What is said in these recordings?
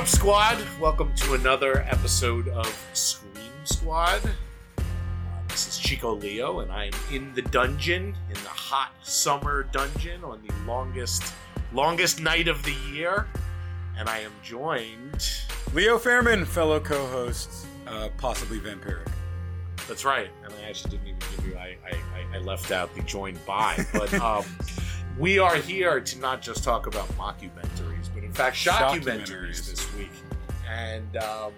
up, squad? Welcome to another episode of Scream Squad. Uh, this is Chico Leo, and I am in the dungeon, in the hot summer dungeon, on the longest, longest night of the year, and I am joined. Leo Fairman, fellow co-host, uh, possibly vampiric. That's right, and I actually didn't even give you. I I, I left out the joined by, but um, we are here to not just talk about mockumentaries, but in fact shockumentaries, Shockumentaries. this week. And um,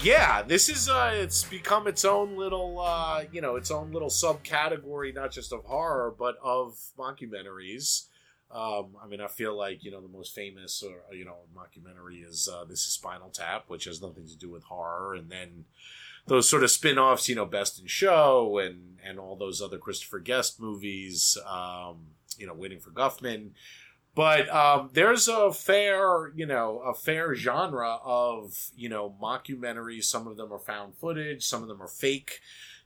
yeah, this is uh, it's become its own little uh, you know its own little subcategory, not just of horror, but of mockumentaries. Um, I mean, I feel like you know the most famous or you know mockumentary is uh, this is Spinal Tap, which has nothing to do with horror, and then those sort of spin-offs, you know, Best in Show and and all those other Christopher Guest movies, um, you know, Waiting for Guffman. But um, there's a fair, you know, a fair genre of, you know, mockumentaries. Some of them are found footage. Some of them are fake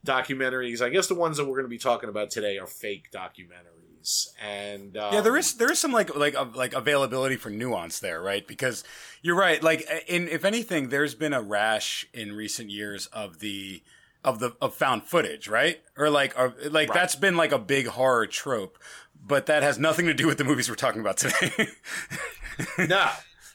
documentaries. I guess the ones that we're going to be talking about today are fake documentaries. And um, yeah, there is there is some like like uh, like availability for nuance there, right? Because you're right. Like, in if anything, there's been a rash in recent years of the of the of found footage, right? Or like or, like Right. that's been like a big horror trope, but that has nothing to do with the movies we're talking about today. no.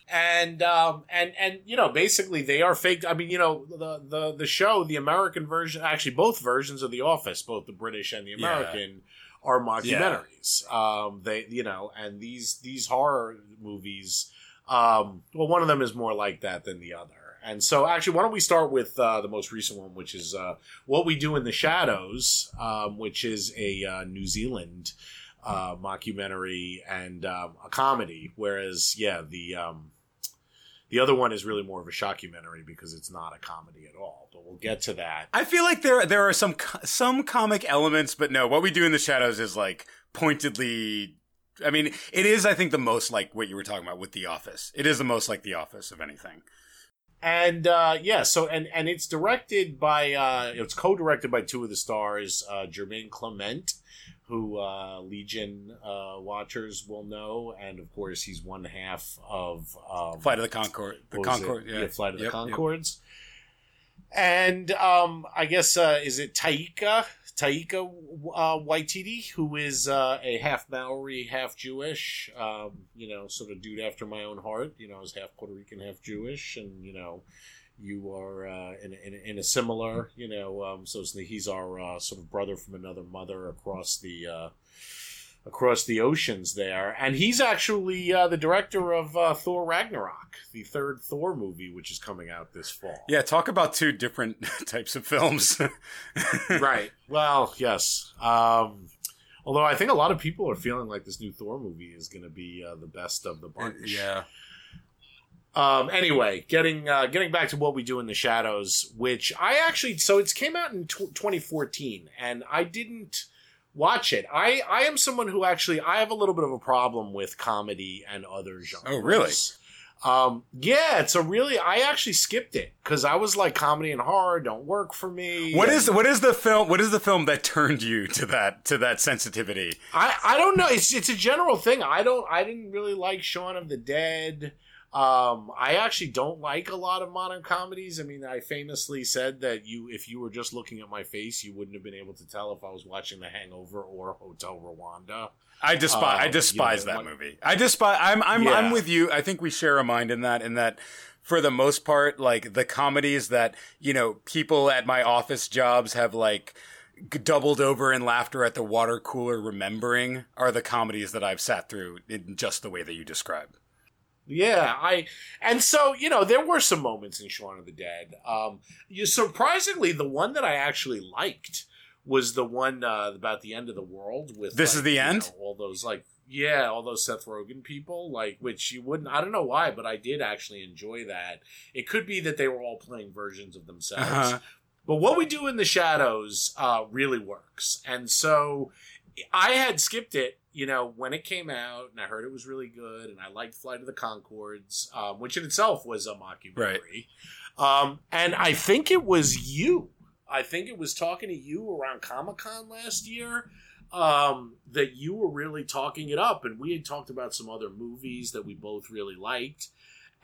And um and and you know basically they are fake. I mean you know the the the show the American version actually both versions of The Office both the British and the Yeah. American are mockumentaries. Um they you know and these these horror movies um well one of them is more like that than the other. And so actually why don't we start with uh, the most recent one which is uh, What We Do in the Shadows um, which is a uh, New Zealand uh, mockumentary and um, a comedy, whereas yeah, the um, the other one is really more of a shockumentary because it's not a comedy at all. But we'll get to that. I feel like there there are some some comic elements, but no, what we do in the shadows is like pointedly. I mean, it is. I think the most like what you were talking about with The Office. It is the most like The Office of anything. And uh, yeah, so and and it's directed by uh, it's co-directed by two of the stars, uh, Jermaine Clement, who uh, Legion uh, watchers will know, and of course he's one half of um, Flight of the Conchord. The Conchord. it? Yeah. Flight of the Yep, yep. Conchords. And um, I guess uh, is it Taika Taika uh, Waititi, who is uh, a half Maori, half Jewish, um, you know, sort of dude after my own heart. You know, is half Puerto Rican, half Jewish, and you know, you are uh, in, in, in a similar, you know, um, so he's our uh, sort of brother from another mother across the. Uh, across the oceans there. And he's actually uh, the director of uh, Thor Ragnarok, the third Thor movie, which is coming out this fall. Yeah, talk about two different types of films. right. Well, yes. Um, although I think a lot of people are feeling like this new Thor movie is going to be uh, the best of the bunch. yeah. Um, anyway, getting uh, getting back to what we do in the shadows, which I actually so it came out in tw 2014, and I didn't watch it. I I am someone who actually I have a little bit of a problem with comedy and other genres. Oh, really? Um, yeah, it's a really. I actually skipped it because I was like, comedy and horror don't work for me. What is what is the film? What is the film that turned you to that to that sensitivity? I I don't know. It's it's a general thing. I don't. I didn't really like Shaun of the Dead. Um, I actually don't like a lot of modern comedies. I mean, I famously said that you, if you were just looking at my face, you wouldn't have been able to tell if I was watching The Hangover or Hotel Rwanda. I despise. I Um, despise you know, that like- movie. I despise. I'm. I'm. Yeah. I'm with you. I think we share a mind in that. In that, for the most part, like the comedies that you know people at my office jobs have like doubled over in laughter at the water cooler, remembering are the comedies that I've sat through in just the way that you described. Yeah, I and so you know there were some moments in Shaun of the Dead. Um, you surprisingly, the one that I actually liked was the one uh, about the end of the world. With This like, is the end? know, all those like yeah, all those Seth Rogen people, like which you wouldn't. I don't know why, but I did actually enjoy that. It could be that they were all playing versions of themselves. Uh-huh. But what we do in the shadows uh, really works. And so I had skipped it, you know, when it came out, and I heard it was really good, and I liked Flight of the Conchords, um, which in itself was a mockumentary. Um, and I think it was you. I think it was talking to you around Comic Con last year um, that you were really talking it up, and we had talked about some other movies that we both really liked.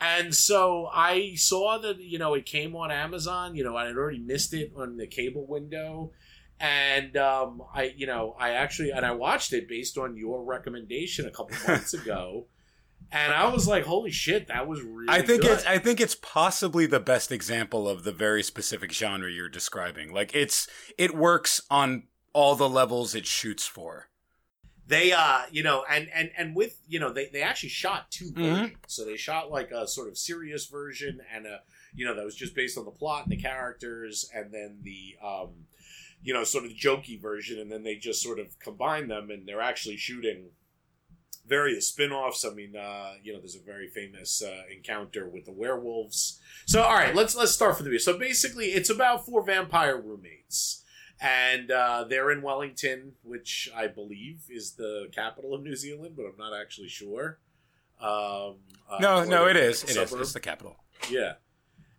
And so I saw that you know it came on Amazon. You know, I had already missed it on the cable window, and um, I you know I actually and I watched it based on your recommendation a couple months ago. And I was like, "Holy shit, that was really." I think good. it's I think it's possibly the best example of the very specific genre you're describing. Like it's it works on all the levels it shoots for. they uh you know and and and with you know they they actually shot two Mhm. so they shot like a sort of serious version and a you know that was just based on the plot and the characters and then the um you know sort of the jokey version and then they just sort of combine them and they're actually shooting various spin-offs i mean uh you know there's a very famous uh, encounter with the werewolves so all right let's let's start from the beginning so basically it's about four vampire roommates and uh, they're in Wellington, which I believe is the capital of New Zealand, but I'm not actually sure. Um, uh, No, no, it is. It is. It's the capital. Yeah,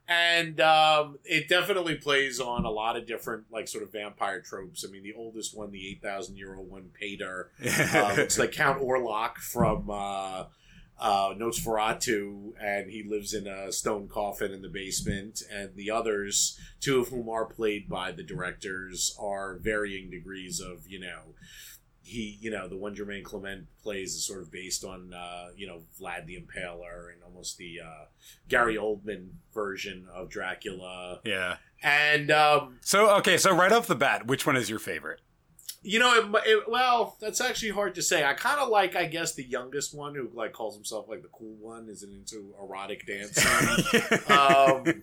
and um, it definitely plays on a lot of different like sort of vampire tropes. I mean, the oldest one, the eight thousand year old one, Petyr, uh, looks like Count Orlok from uh, uh, Nosferatu, and he lives in a stone coffin in the basement. And the others, two of whom are played by the directors, are varying degrees of you know. He, you know, the one Jermaine Clement plays is sort of based on, uh, you know, Vlad the Impaler and almost the uh, Gary Oldman version of Dracula. yeah. And um, So okay, so right off the bat, which one is your favorite? You know, it, it, well, that's actually hard to say. I kind of like, I guess, the youngest one who like calls himself like the cool one, isn't into erotic dancing. um,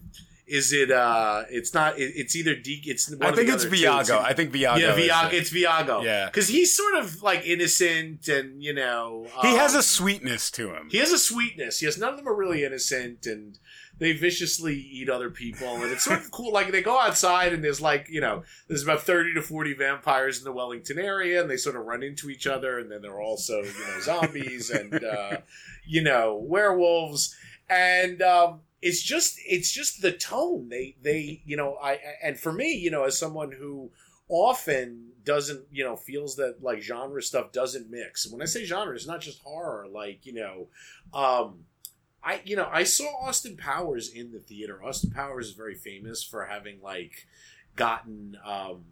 is it? uh It's not. It, it's either. It's. One I think it's other two. Viago. I think Viago. yeah, Viago. it. It's Viago. Yeah. because he's sort of like innocent, and you know, he has um, a sweetness to him. He has a sweetness. Yes, none of them are really innocent, and they viciously eat other people, and it's sort of cool. Like they go outside, and there's like you know, there's about thirty to forty vampires in the Wellington area, and they sort of run into each other, and then there are also you know zombies and uh, you know werewolves, and um, it's just it's just the tone. They they you know I and for me you know as someone who often doesn't you know feels that like genre stuff doesn't mix. When i say genre it's not just horror like you know um i you know i saw austin powers in the theater. Austin powers is very famous for having like gotten um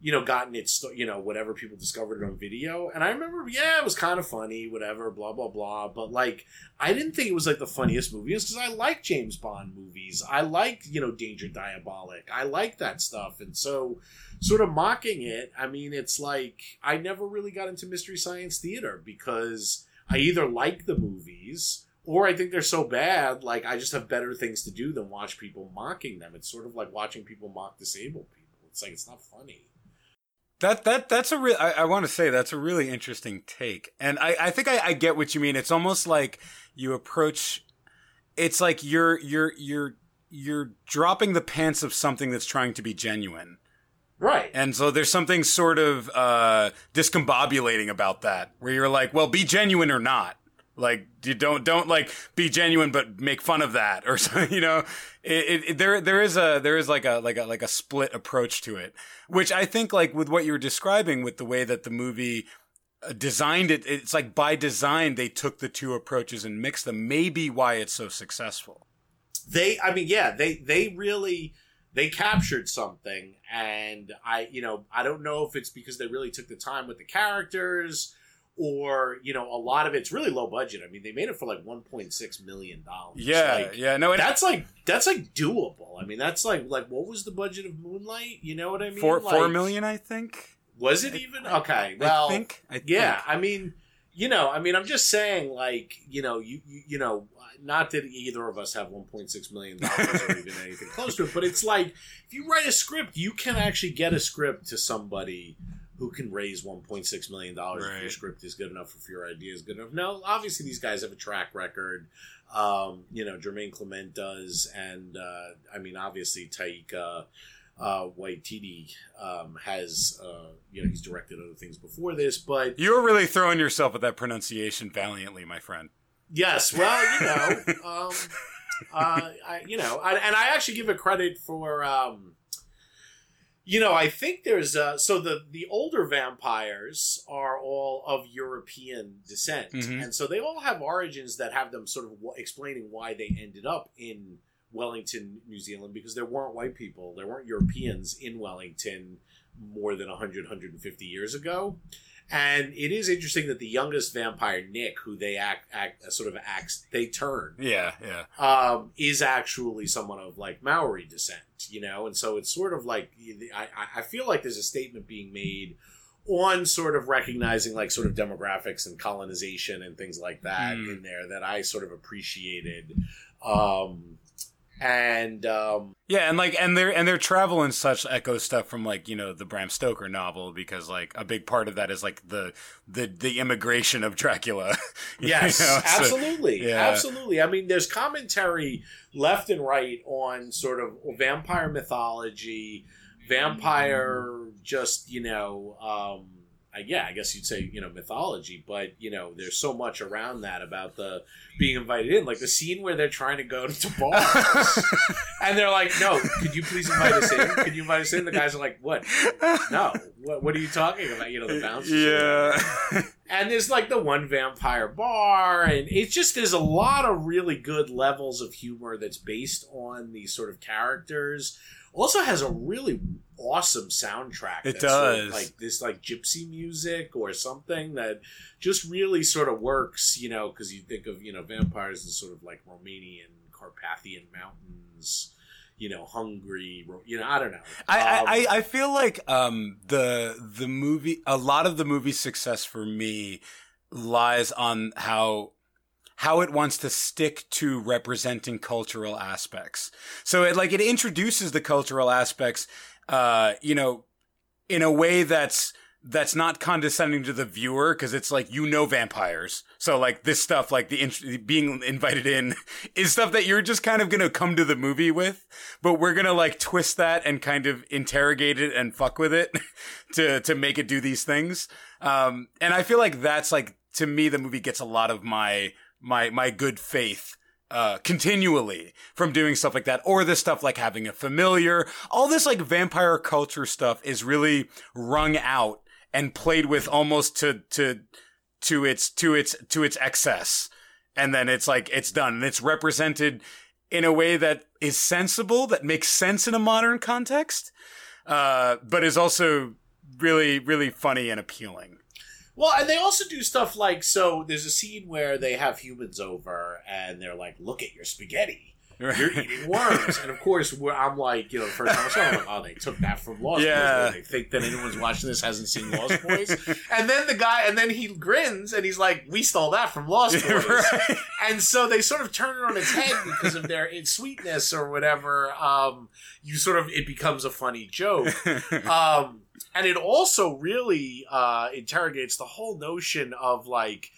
you know gotten its you know whatever people discovered it on video. And i remember yeah it was kind of funny whatever blah blah blah. But like i didn't think it was like the funniest movie. Because i like james bond movies. I like you know danger Diabolik. I like that stuff. And so sort of mocking it i mean it's like i never really got into mystery science theater because i either like the movies or i think they're so bad like i just have better things to do than watch people mocking them. It's sort of like watching people mock disabled people. It's like it's not funny That that that's a real. I, I want to say that's a really interesting take, and I I think I, I get what you mean. It's almost like you approach. It's like you're you're you're you're dropping the pants of something that's trying to be genuine, right and so there's something sort of uh, discombobulating about that, where you're like, well, be genuine or not. Like you don't don't like be genuine, but make fun of that or something. You know, it, it, there there is a there is like a like a like a split approach to it, which I think like with what you were describing with the way that the movie uh, designed it, it's like by design they took the two approaches and mixed them. Maybe why it's so successful. they i mean yeah they they really they captured something and i you know i don't know if it's because they really took the time with the characters or you know a lot of it's really low budget i mean they made it for like 1.6 million dollars Yeah, like, yeah, no, that's like that's like doable i mean that's like like what was the budget of moonlight you know what i mean four like, four million, I think. was it even okay well I think. I yeah, think. I mean, you know, I mean, I'm just saying, like, you know, you you, you know, not that either of us have 1.6 million dollars or even anything close to it, but it's like if you write a script, you can actually get a script to somebody who can raise 1.6 million dollars if your script is good enough, if your idea is good enough. No, obviously these guys have a track record. Um, you know, Jermaine Clement does, and uh, I mean, obviously Taika uh, Waititi um, has, uh, you know, he's directed other things before this, but You were really throwing yourself at that pronunciation valiantly, my friend. yes, well, you know, um, uh, I, you know, I, and I actually give it credit for, um, You know, I think there's uh so the the older vampires are all of European descent, Mhm. and so they all have origins that have them sort of w- explaining why they ended up in Wellington, New Zealand, because there weren't white people, there weren't Europeans in Wellington more than 100, 150 years ago. And it is interesting that the youngest vampire, Nick, who they act, act sort of acts, they turn Yeah, yeah. um, is actually someone of like Maori descent, you know, and so it's sort of like I, I- I feel like there's a statement being made on sort of recognizing like sort of demographics and colonization and things like that Mm. in there that I sort of appreciated. Um, and um, Yeah, and like and their and their travel and such echo stuff from like, you know, the Bram Stoker novel because like a big part of that is like the the the immigration of Dracula. Yes, know, so- absolutely, yeah. absolutely. I mean, there's commentary left and right on sort of vampire mythology, vampire, just you know, um, I, yeah, I guess you'd say you know mythology, but you know, there's so much around that about the being invited in, like the scene where they're trying to go to the bars, and they're like, "No, could you please invite us in? Could you invite us in?" The guys are like, "What? No, what? What are you talking about? You know, the bouncers." Yeah. And there's like the one vampire bar and it's just there's a lot of really good levels of humor that's based on these sort of characters also has a really awesome soundtrack It that's sort of does. like this like gypsy music or something that just really sort of works you know because you think of you know vampires as sort of like romanian carpathian mountains you know Hungary you know i don't know I, Um, I, I feel like um, the the movie a lot of the movie's success for me lies on how how it wants to stick to representing cultural aspects. So it like it introduces the cultural aspects, uh, you know, in a way that's that's not condescending to the viewer because it's like you know vampires. So like this stuff, like the being invited in, is stuff that you're just kind of gonna come to the movie with, but we're gonna like twist that and kind of interrogate it and fuck with it to to make it do these things. Um, and I feel like that's like to me the movie gets a lot of my my my good faith uh, continually from doing stuff like that, or this stuff like having a familiar. All this like vampire culture stuff is really wrung out and played with almost to to to its to its to its excess, and then it's like it's done and it's represented in a way that is sensible, that makes sense in a modern context, uh, but is also really really funny and appealing. Well, and they also do stuff like so. There's a scene where they have humans over, and they're like, "Look at your spaghetti. You're eating worms." and of course, I'm like, you know, the first time I saw it, I'm like, "Oh, they took that from Lost Yeah. Boys." They think that anyone's watching this hasn't seen Lost Boys. and then the guy, and then he grins, and he's like, "We stole that from Lost Boys." right. and so they sort of turn it on its head because of their its sweetness or whatever. Um, you sort of it becomes a funny joke um, and it also really uh, interrogates the whole notion of like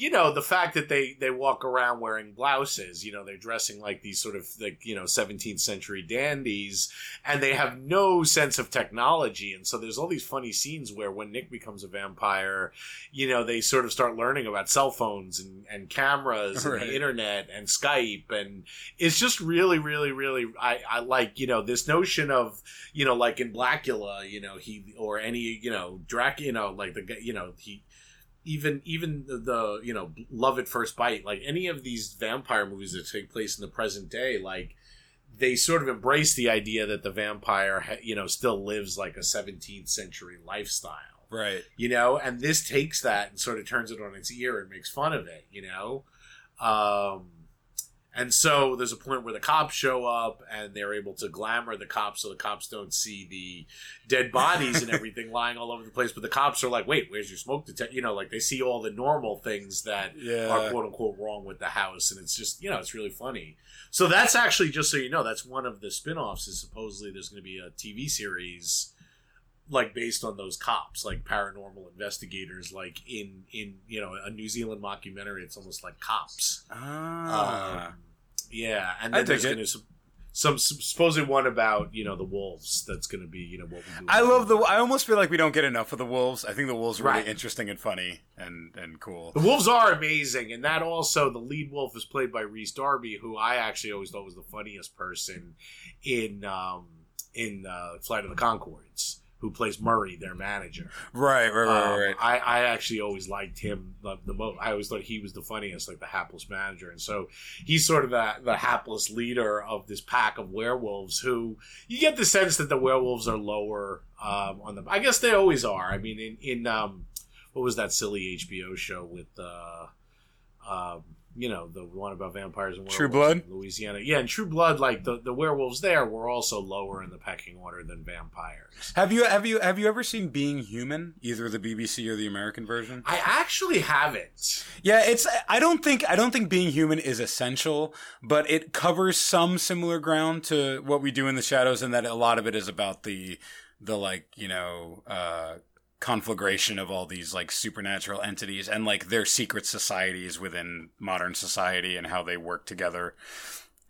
you know the fact that they they walk around wearing blouses you know they're dressing like these sort of like you know 17th century dandies and they have no sense of technology and so there's all these funny scenes where when nick becomes a vampire you know they sort of start learning about cell phones and, and cameras and the internet and skype and it's just really really really I, I like you know this notion of you know, like in Blacula, you know, he or any, you know, Drac, you know, like the you know, he even even the, the you know, Love at First Bite, like any of these vampire movies that take place in the present day, like they sort of embrace the idea that the vampire, ha- you know, still lives like a 17th century lifestyle right. you know and this takes that and sort of turns it on its ear and makes fun of it you know um and so there's a point where the cops show up and they're able to glamour the cops so the cops don't see the dead bodies and everything lying all over the place. But the cops are like wait where's your smoke detector you know like they see all the normal things that are quote unquote wrong with the house. And it's just you know it's really funny. So that's actually just so you know that's one of the spin-offs is supposedly there's going to be a tv series like based on those cops like paranormal investigators like in in you know a new zealand mockumentary it's almost like cops. Ah. um, yeah and then there's it. to some, some supposed one about you know the wolves that's going to be you know what we do I love the. I almost feel like we don't get enough of the wolves. I think the wolves are really Right. interesting and funny and and cool. The wolves are amazing, and that also the lead wolf is played by Rhys Darby, who I actually always thought was the funniest person in um, in uh, Flight of the Conchords, who plays Murray, their manager. Right, right, right, Um, right. I, I actually always liked him the, the most. I always thought he was the funniest, like the hapless manager, and so he's sort of the, the hapless leader of this pack of werewolves. Who you get the sense that the werewolves are lower um, on the. I guess they always are. I mean, in in um, what was that silly HBO show with uh, um, you know, the one about vampires and werewolves True Blood? in Louisiana. Yeah, and True Blood, like the, the werewolves there were also lower in the pecking order than vampires. Have you have you have you ever seen Being Human, either the BBC or the American version? I actually haven't. Yeah, it's I don't think I don't think Being Human is essential, but it covers some similar ground to what we do in the shadows and that a lot of it is about the the like, you know, uh conflagration of all these like supernatural entities and like their secret societies within modern society and how they work together.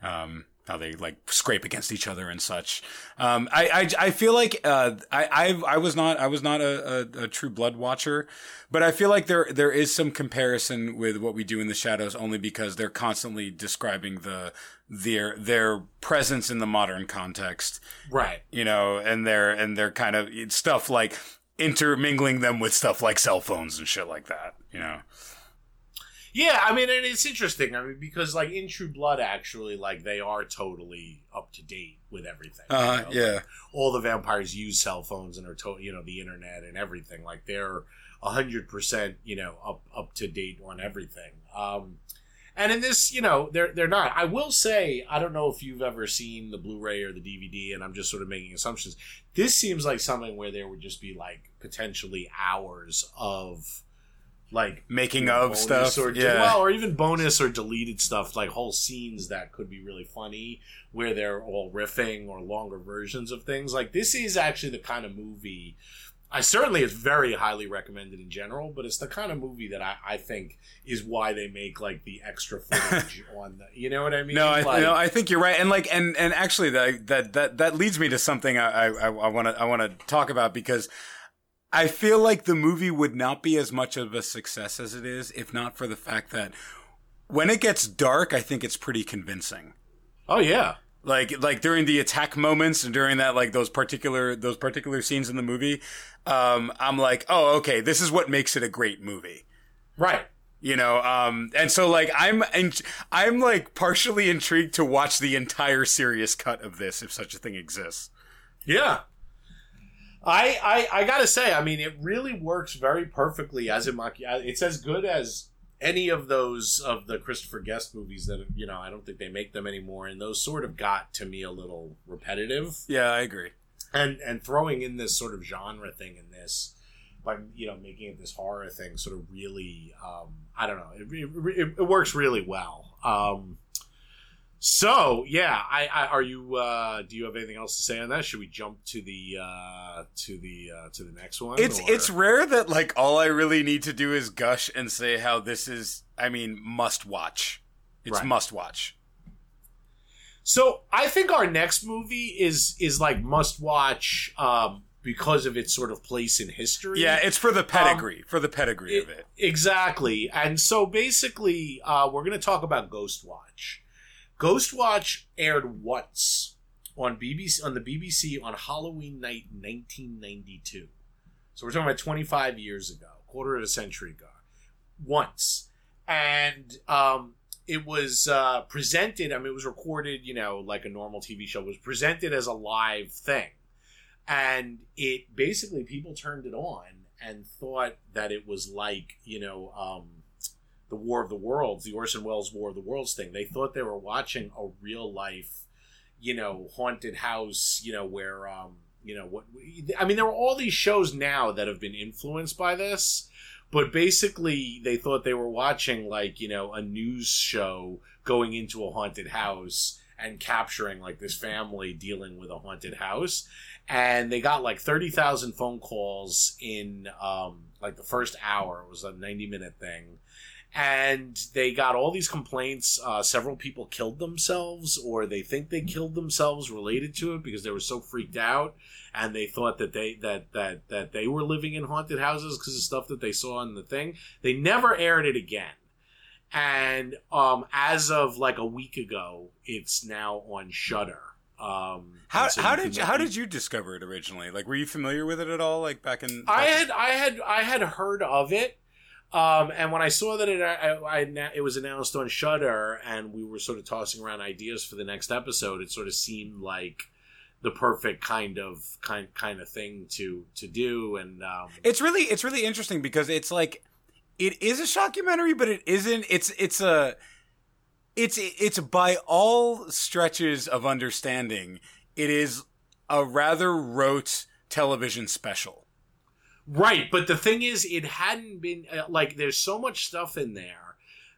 Um how they like scrape against each other and such. Um, I, I, I feel like, uh, I, I, I was not, I was not a, a, a true blood watcher, but I feel like there, there is some comparison with what we do in the shadows only because they're constantly describing the, their, their presence in the modern context, Right. you know, and they're, and they're kind of stuff like intermingling them with stuff like cell phones and shit like that, you know? Yeah, I mean, and it's interesting. I mean, because like in True Blood, actually, like they are totally up to date with everything. you Uh, know? yeah. all the vampires use cell phones and are to- you know the internet and everything. Like they're hundred percent you know up up to date on everything. Um, and in this, you know, they're they're not. I will say, I don't know if you've ever seen the Blu-ray or the DVD, and I'm just sort of making assumptions. This seems like something where there would just be like potentially hours of like Making of stuff. or yeah. well, or even bonus or deleted stuff, like whole scenes that could be really funny, where they're all riffing or longer versions of things. Like this is actually the kind of movie. I certainly it's very highly recommended in general, but it's the kind of movie that I, I think is why they make like the extra footage on the. You know what I mean? No, I, like, no, I think you're right, and like, and and actually, that that that that leads me to something I I want to I want to talk about because I feel like the movie would not be as much of a success as it is if not for the fact that when it gets dark, I think it's pretty convincing. oh yeah, Like like during the attack moments and during that like those particular those particular scenes in the movie, um, I'm like, oh, okay, this is what makes it a great movie right. you know um and so like i'm and i'm like partially intrigued to watch the entire serious cut of this if such a thing exists Yeah. I, I I gotta say, I mean, it really works very perfectly as a mock. It's as good as any of those of the Christopher Guest movies that you know. I don't think they make them anymore, and those sort of got to me a little repetitive. yeah i agree And and throwing in this sort of genre thing in this, by you know making it this horror thing, sort of really, um, I don't know, it, it, it works really well. Um, so yeah, I, I are you? Uh, do you have anything else to say on that? Should we jump to the uh, to the uh, to the next one? it's or- it's rare that like all i really need to do is gush and say how this is i mean must watch it's Right. must watch so. I think our next movie is is like must watch um, because of its sort of place in history. yeah it's for the pedigree for the pedigree of it Exactly. And so basically, uh, we're going to talk about Ghostwatch. Ghostwatch aired once on BBC on the BBC on Halloween night 1992. So we're talking about 25 years ago, quarter of a century ago. Once. And um, it was uh, presented, I mean, it was recorded, you know, like a normal TV show, it was presented as a live thing. And it basically, people turned it on and thought that it was like, you know, um, the War of the Worlds, the Orson Welles War of the Worlds thing. They thought they were watching a real life, you know, haunted house, you know, where, um, you know, what, I mean, there are all these shows now that have been influenced by this, but basically they thought they were watching like, you know, a news show going into a haunted house and capturing like this family dealing with a haunted house and they got like 30,000 phone calls in um, like the first hour. It was a 90 minute thing. And they got all these complaints. Uh, several people killed themselves, or they think they killed themselves related to it because they were so freaked out, and they thought that they that that that they were living in haunted houses because of stuff that they saw in the thing. They never aired it again. And um, as of like a week ago, it's now on Shudder. Um, How so how did you, how did you discover it originally? Like, were you familiar with it at all? Like back in I had I had I had heard of it, um, and when I saw that it I, I, it was announced on Shudder, and we were sort of tossing around ideas for the next episode, it sort of seemed like the perfect kind of kind kind of thing to to do, and um, It's really it's really interesting because it's like it is a shockumentary, but it isn't. It's it's a it's it's by all stretches of understanding, it is a rather rote television special. Right, but the thing is, it hadn't been uh, like there's so much stuff in there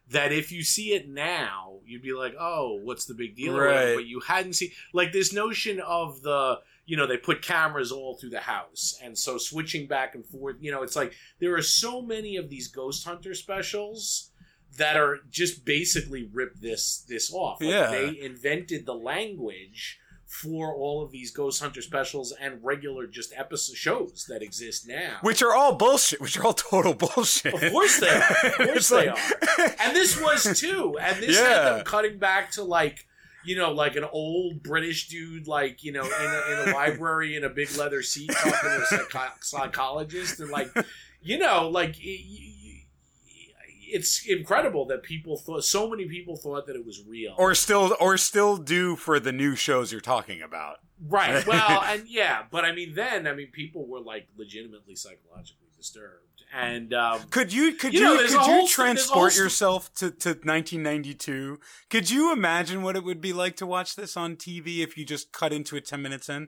that if you see it now, you'd be like, "Oh, what's the big deal?" Right. But you hadn't seen like this notion of the you know they put cameras all through the house, and so switching back and forth. You know, it's like there are so many of these ghost hunter specials that are just basically rip this this off. Like, Yeah. they invented the language for all of these ghost hunter specials and regular just episode shows that exist now. Which are all bullshit. Which are all total bullshit. Of course they are. Of course they like- and this was too. And this had Yeah. them cutting back to like, you know, like an old British dude, like you know, in a, in a library in a big leather seat talking to a psycho- psychologist, and like, you know, like. y- It's incredible that people thought so many people thought that it was real. or still or still do for the new shows you're talking about. Right. Well, and yeah, but I mean, then I mean, people were like legitimately psychologically disturbed, and um, Could you could You know, could you st- there's a whole transport st- yourself to, to 1992? Could you imagine what it would be like to watch this on TV if you just cut into it 10 minutes in?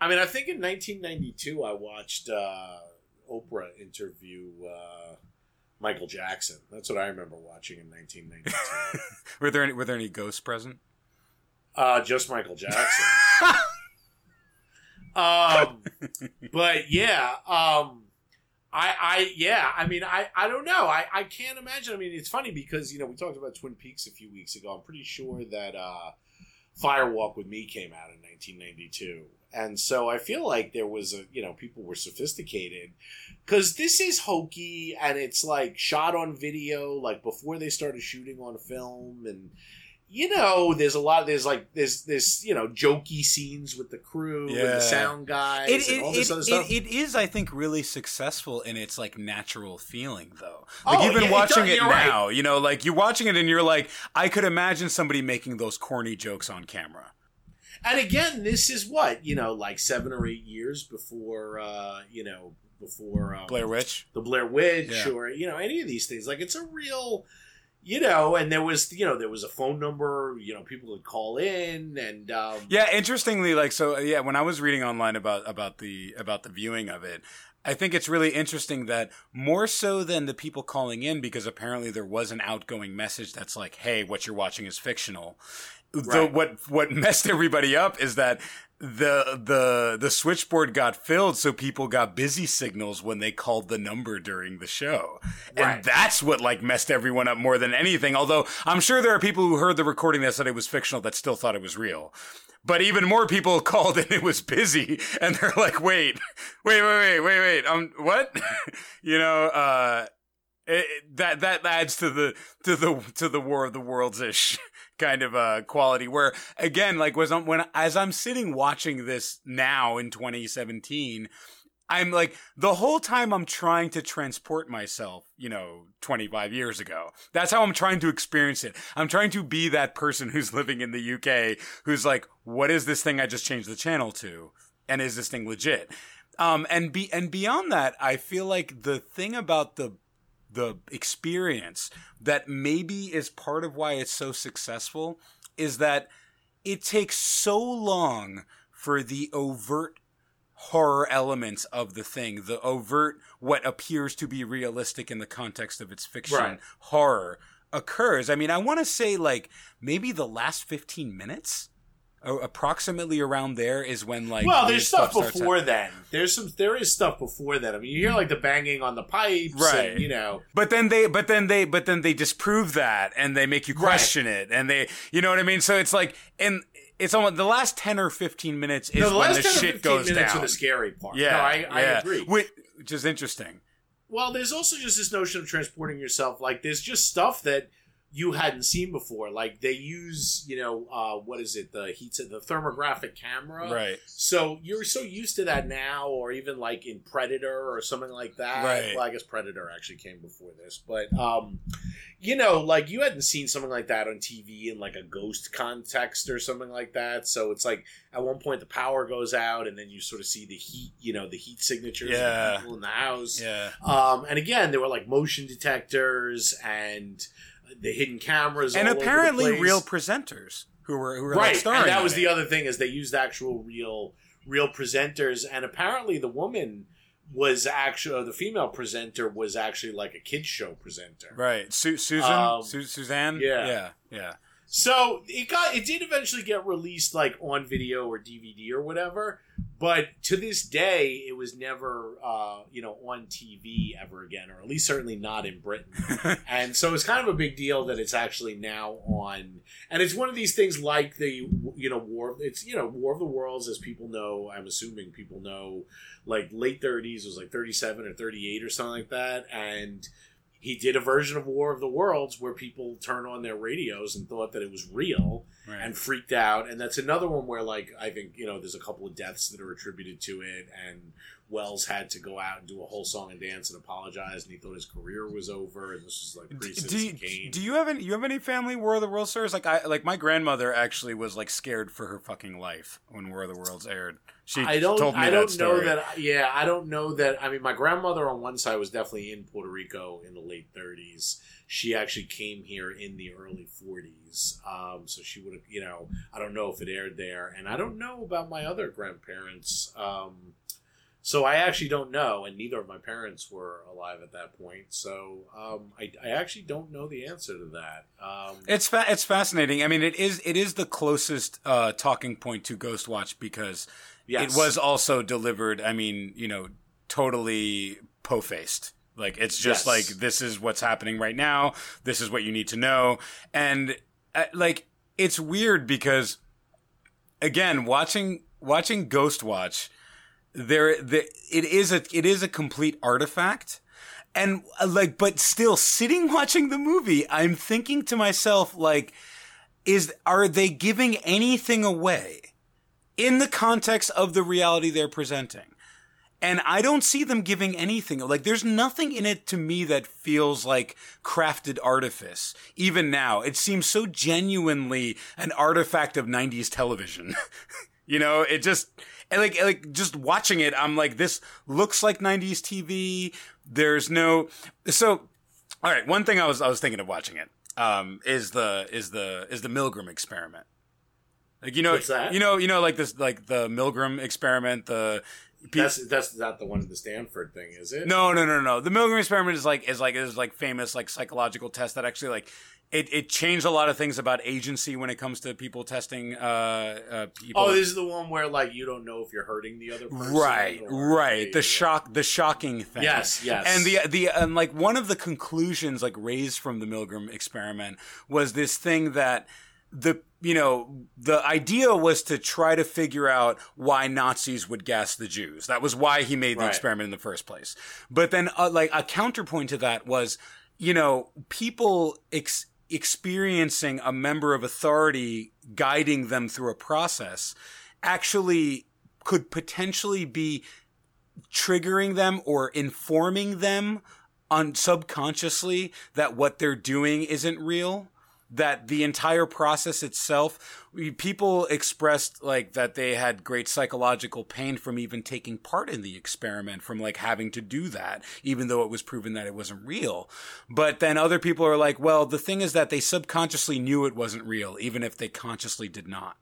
I mean, I think in 1992 I watched uh, Oprah interview uh, Michael Jackson. That's what I remember watching in 1992. Were there any, were there any ghosts present? uh, just Michael Jackson. um, but yeah, um, I, I, yeah, I mean, I, I don't know. I, I can't imagine. I mean, it's funny because you know we talked about Twin Peaks a few weeks ago. I'm pretty sure that uh, Firewalk with Me came out in 1992, and so I feel like there was a you know people were sophisticated because this is hokey and it's like shot on video, like before they started shooting on film and you know, there's a lot. of, There's like there's this you know jokey scenes with the crew and the sound guys It, and it, all this it, other stuff. it, it is, I think, really successful in its like natural feeling, though. Like Oh, even yeah, it watching does- it you're right. now, you know, like you're watching it and you're like, I could imagine somebody making those corny jokes on camera. And again, this is what you know, like seven or eight years before uh, you know before um, Blair Witch. the Blair Witch Yeah. or you know any of these things. Like it's a real. You know, and there was, you know, there was a phone number. You know, people would call in, and um, Yeah, interestingly, like so, yeah. When I was reading online about about the about the viewing of it, I think it's really interesting that more so than the people calling in, because apparently there was an outgoing message that's like, "Hey, what you're watching is fictional." The, Right. what what messed everybody up is that the the the switchboard got filled, so people got busy signals when they called the number during the show, and Right. that's what like messed everyone up more than anything. Although I'm sure there are people who heard the recording that said it was fictional that still thought it was real. But even more people called and it was busy, and they're like, "Wait, wait, wait, wait, wait, wait, um, what?" you know, uh, it- that that adds to the to the to the War of the Worlds ish kind of uh quality. Where again, like was on when as I'm sitting watching this now in 2017. I'm like the whole time I'm trying to transport myself, you know, 25 years ago. That's how I'm trying to experience it. I'm trying to be that person who's living in the UK who's like, what is this thing I just changed the channel to? And is this thing legit? Um, and be and beyond that, I feel like the thing about the the experience that maybe is part of why it's so successful is that it takes so long for the overt horror elements of the thing, the overt, what appears to be realistic in the context of its fiction Right. horror occurs. I mean, I want to say like maybe the last 15 minutes, approximately around there, is when like. well, there's stuff starts before then. There's some. There is stuff before then. I mean, you hear like the banging on the pipes, Right. And, you know, But then they, but then they, but then they disprove that, and they make you Right. question it, and they, you know what I mean. So it's like, and it's almost the last ten or fifteen minutes is no, the when last the 10 shit 15 goes minutes down. are the scary part. yeah, no, I, I agree. Which, which is interesting. Well, there's also just this notion of transporting yourself. Like, there's just stuff that you hadn't seen before. Like they use, you know, uh, what is it? The heat, the thermographic camera. Right. So you're so used to that now, or even like in Predator or something like that. Right. Well, I guess Predator actually came before this, but um, you know, like you hadn't seen something like that on TV in like a ghost context or something like that. So it's like at one point the power goes out, and then you sort of see the heat, you know, the heat signatures of Yeah. the people in the house. Yeah. Um, and again, there were like motion detectors and the hidden cameras, And all over the apparently real presenters who were who were right. like starring. and that was it. the other thing is they used actual real real presenters, and apparently the woman was actually the female presenter was actually like a kids show presenter. Right. Su- Susan. Um, Su- Suzanne. yeah. Yeah. Yeah. So it got it did eventually get released like on video or DVD or whatever, but to this day it was never uh, you know on TV ever again, or at least certainly not in Britain. and so it's kind of a big deal that it's actually now on, and it's one of these things like the you know war. It's you know War of the Worlds, as people know. I'm assuming people know, like late 30s it was like 37 or 38 or something like that, and he did a version of War of the Worlds where people turned on their radios and thought that it was real Right. and freaked out. And that's another one where, like, I think, you know, there's a couple of deaths that are attributed to it. And Welles had to go out and do a whole song and dance and apologize. And he thought his career was over. And this was like pre do, you, do you have any you have any family War of the Worlds stars? Like I like my grandmother actually was like scared for her fucking life when War of the Worlds aired. She I don't. told me I that don't know that. Yeah, I don't know that. I mean, my grandmother on one side was definitely in Puerto Rico in the late 30s. She actually came here in the early 40s. Um, so she would have. You know, I don't know if it aired there, and I don't know about my other grandparents. Um, so I actually don't know, and neither of my parents were alive at that point. So um, I, I actually don't know the answer to that. Um, It's fa- it's fascinating. I mean, it is it is the closest uh, talking point to Ghostwatch because yes. it was also delivered. I mean, you know, totally po faced. Like it's just Yes. like this is what's happening right now. This is what you need to know, and uh, like it's weird because again, watching watching Ghostwatch, there the it is a it is a complete artifact. And uh, like, but still sitting watching the movie, I'm thinking to myself, like, is, are they giving anything away in the context of the reality they're presenting? And I don't see them giving anything. Like, there's nothing in it to me that feels like crafted artifice. Even now, it seems so genuinely an artifact of 90s television. you know, it just, and like, like just watching it, I'm like, this looks like 90s TV. There's no, so, all right. One thing I was, I was thinking of watching it, um, is the, is the, is the Milgram experiment. Like, you know, What's that? you know, you know, like this, like the Milgram experiment, the, that's that's not the one the Stanford thing, is it? no, no, no, no. The Milgram experiment is like is like is like famous like psychological test that actually like it, it changed a lot of things about agency when it comes to people testing uh, uh people. Oh, this is the one where like you don't know if you're hurting the other person. right, right. The shock, the shocking thing. Yes, yes. And the the and like one of the conclusions like raised from the Milgram experiment was this thing that the you know the idea was to try to figure out why Nazis would gas the Jews. That was why he made the Right. experiment in the first place. But then uh, like a counterpoint to that was you know people ex- experiencing a member of authority guiding them through a process actually could potentially be triggering them or informing them on subconsciously that what they're doing isn't real that the entire process itself people expressed like that they had great psychological pain from even taking part in the experiment from like having to do that even though it was proven that it wasn't real but then other people are like well the thing is that they subconsciously knew it wasn't real even if they consciously did not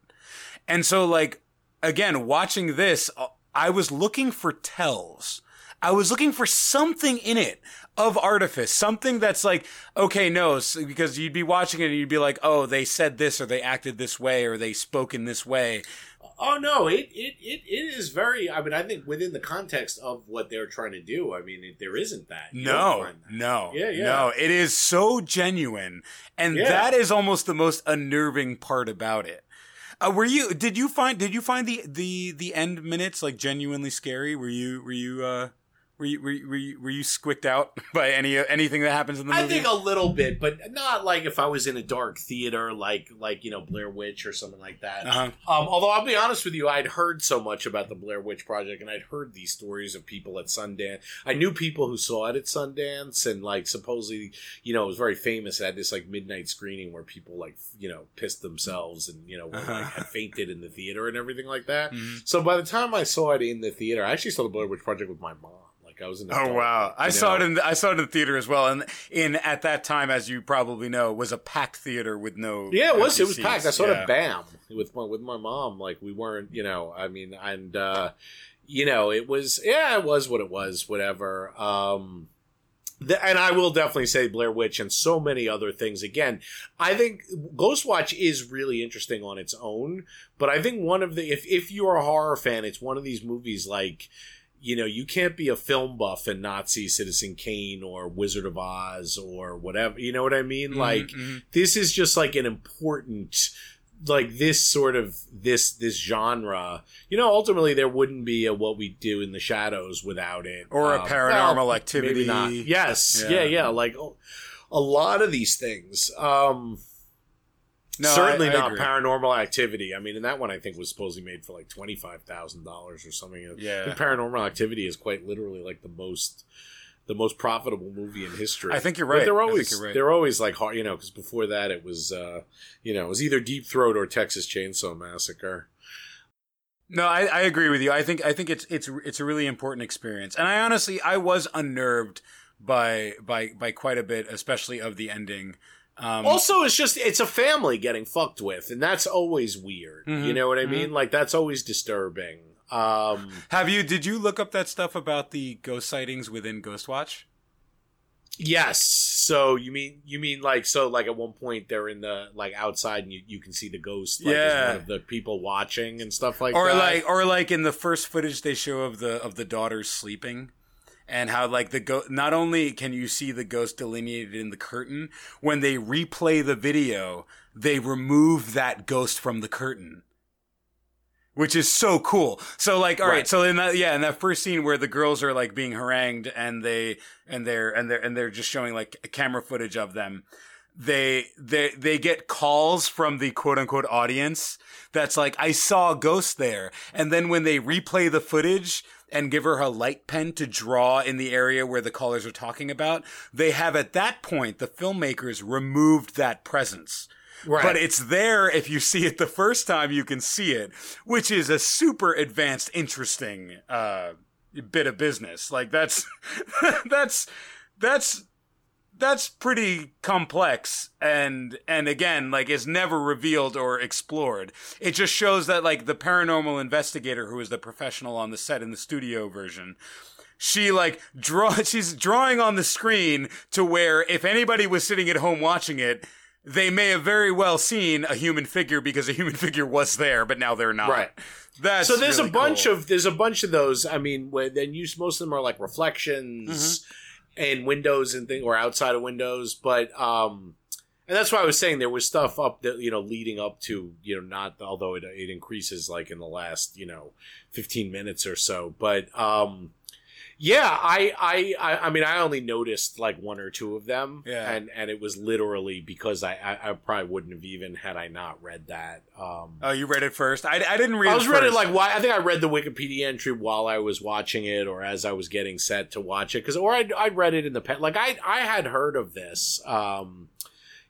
and so, like, again, watching this, uh, I was looking for tells. I was looking for something in it of artifice, something that's like, okay, no, s- because you'd be watching it and you'd be like, oh, they said this or they acted this way or they spoke in this way. Oh no, it, it it it is very. I mean, I think within the context of what they're trying to do, I mean, it, there isn't that. You No, that. no, Yeah, yeah. no. It is so genuine, and Yeah. that is almost the most unnerving part about it. Uh, were you? Did you find? Did you find the the the end minutes like genuinely scary? Were you? Were you? uh Were you, were you, were you, were you squicked out by any anything that happens in the movie? I think a little bit, but not like if I was in a dark theater, like like you know Blair Witch or something like that. Uh-huh. Um, although I'll be honest with you, I'd heard so much about the Blair Witch Project, and I'd heard these stories of people at Sundance. I knew people who saw it at Sundance, and like supposedly, you know, it was very famous. It had this like midnight screening where people like you know pissed themselves and you know were, Uh-huh. like, had fainted in the theater and everything like that. Mhm. So by the time I saw it in the theater, I actually saw the Blair Witch Project with my mom. Like I was in. Oh wow! I you saw it in the, I saw it in the theater as well, and in at that time, as you probably know, was a packed theater with no. Yeah, it was. empty It was seats. packed. I saw Yeah. it Bam with my with my mom. Like we weren't, you know. I mean, and uh, you know, it was. Yeah, it was what it was. Whatever. Um, the, and I will definitely say Blair Witch and so many other things. Again, I think Ghostwatch is really interesting on its own. But I think one of the if if you're a horror fan, it's one of these movies like. You know, you can't be a film buff and not see Citizen Kane or Wizard of Oz or whatever. You know what I mean? Mhm, Like, mhm. this is just like an important like this sort of this this genre you know ultimately there wouldn't be a what we do in the shadows without it Or a Um, paranormal well, activity. yes Yeah. yeah yeah, like a lot of these things um No, certainly I- I not agree. paranormal activity i mean and that one i think was supposedly made for like $25000 or something Yeah. paranormal activity is quite literally like the most the most profitable movie in history I think you're but right. they're I think always right. they're always like hard, you know, because before that it was uh, you know it was either Deep Throat or Texas Chainsaw Massacre. No, I, I agree with you. I think I think it's it's it's a really important experience, and I honestly I was unnerved by by by quite a bit, especially of the ending. Um, also, it's just it's a family getting fucked with, and that's always weird. Mhm, You know what I mean? Like that's always disturbing. Um, have you did you look up that stuff about the ghost sightings within Ghostwatch? yes. So you mean you mean like so like at one point they're in the like outside and you, you can see the ghost like Yeah. one of the people watching and stuff like or that. like or like in the first footage they show of the of the daughters sleeping and how like the ghost not only can you see the ghost delineated in the curtain when they replay the video they remove that ghost from the curtain. Which is so cool. So like all right, Right. so in that yeah in that first scene where the girls are like being harangued and they and they're and they're and they're just showing like camera footage of them they they they get calls from the quote unquote audience that's like I saw a ghost there. And then when they replay the footage and give her a light pen to draw in the area where the callers are talking about they have at that point the filmmakers removed that presence right. but it's there if you see it the first time you can see it which is a super advanced interesting uh bit of business like that's that's that's that's pretty complex and and again like is never revealed or explored it just shows that like the paranormal investigator who is the professional on the set in the studio version she like draw she's drawing on the screen to where if anybody was sitting at home watching it they may have very well seen a human figure because a human figure was there but now they're not Right. that's so there's really a bunch cool. of there's a bunch of those. I mean, then use most of them are like reflections Mm-hmm. And windows and thing or outside of windows, but um, and that's why I was saying there was stuff up that you know leading up to you know not although it it increases like in the last you know 15 minutes or so, but um. Yeah, I, I, I, I mean, I only noticed like one or two of them, Yeah. and and it was literally because I, I, I probably wouldn't have even had I not read that. Um, oh you read it first i, I didn't read it. I was it reading like why I think I read the Wikipedia entry while I was watching it or as I was getting set to watch it because or I I read it in the pen like I I had heard of this um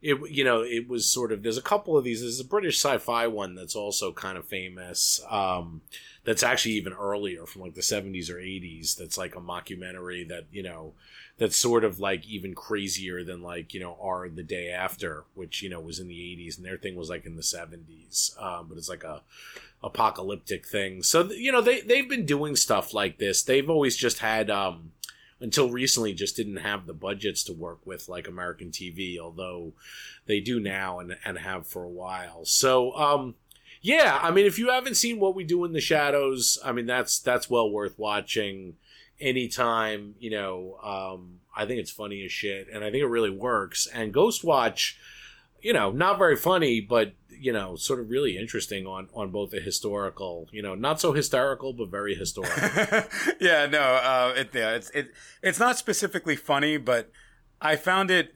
it you know it was sort of there's a couple of these there's a British sci-fi one that's also kind of famous um that's actually even earlier from like the 70s or 80s that's like a mockumentary that you know that's sort of like even crazier than like you know are the day after which you know was in the 80s and their thing was like in the 70s um, but it's like a apocalyptic thing. So you know they, they've been doing stuff like this. They've always just had um until recently just didn't have the budgets to work with like american tv although they do now and, and have for a while. So um yeah i mean if you haven't seen what we do in the shadows i mean that's that's well worth watching anytime you know um i think it's funny as shit and i think it really works and ghost watch you know, not very funny, but you know, sort of really interesting on on both the historical, you know, not so hysterical, but very historical. yeah, no, uh, it, yeah, it's it, it's not specifically funny, but I found it.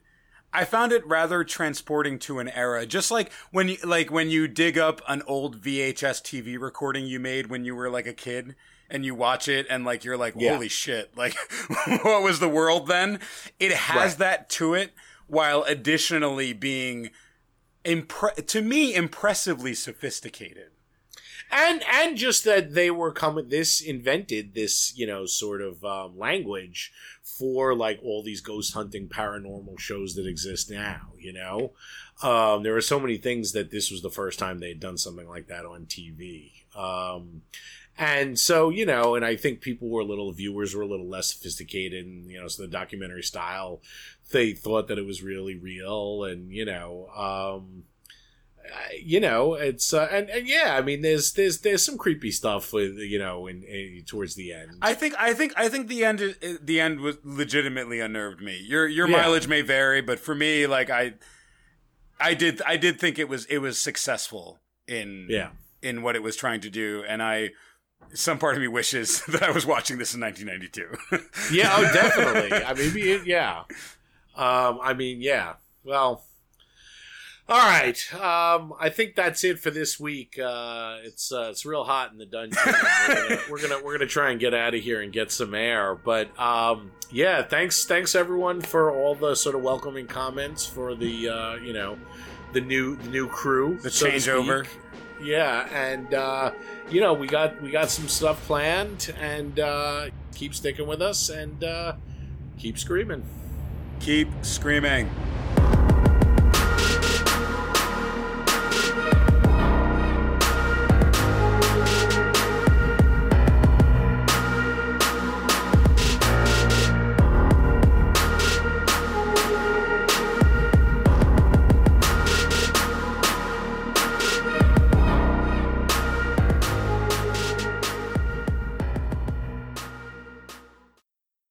I found it rather transporting to an era, just like when you like when you dig up an old VHS TV recording you made when you were like a kid, and you watch it and like you're like, Yeah. holy shit, like what was the world then? It has Right. that to it, while additionally being impre- to me impressively sophisticated. And and just that they were coming this invented this you know sort of um, language for like all these ghost hunting paranormal shows that exist now you know? Um, there are so many things that this was the first time they had done something like that on tv um, and so you know and i think people were a little viewers were a little less sophisticated and you know so the documentary style they thought that it was really real and you know um you know it's uh, and, and yeah i mean there's there's there's some creepy stuff with you know in, in towards the end I think I think I think the end the end was legitimately unnerved me. Your your Yeah. mileage may vary, but for me, like I I did I did think it was it was successful in yeah in what it was trying to do, and I some part of me wishes that I was watching this in 1992. yeah oh definitely i mean yeah um i mean yeah well all right um i think that's it for this week uh it's uh it's real hot in the dungeon we're gonna, we're gonna we're gonna try and get out of here and get some air but um yeah thanks thanks everyone for all the sort of welcoming comments for the uh you know the new the new crew The so changeover. yeah and uh you know we got we got some stuff planned and uh keep sticking with us and uh keep screaming Keep screaming.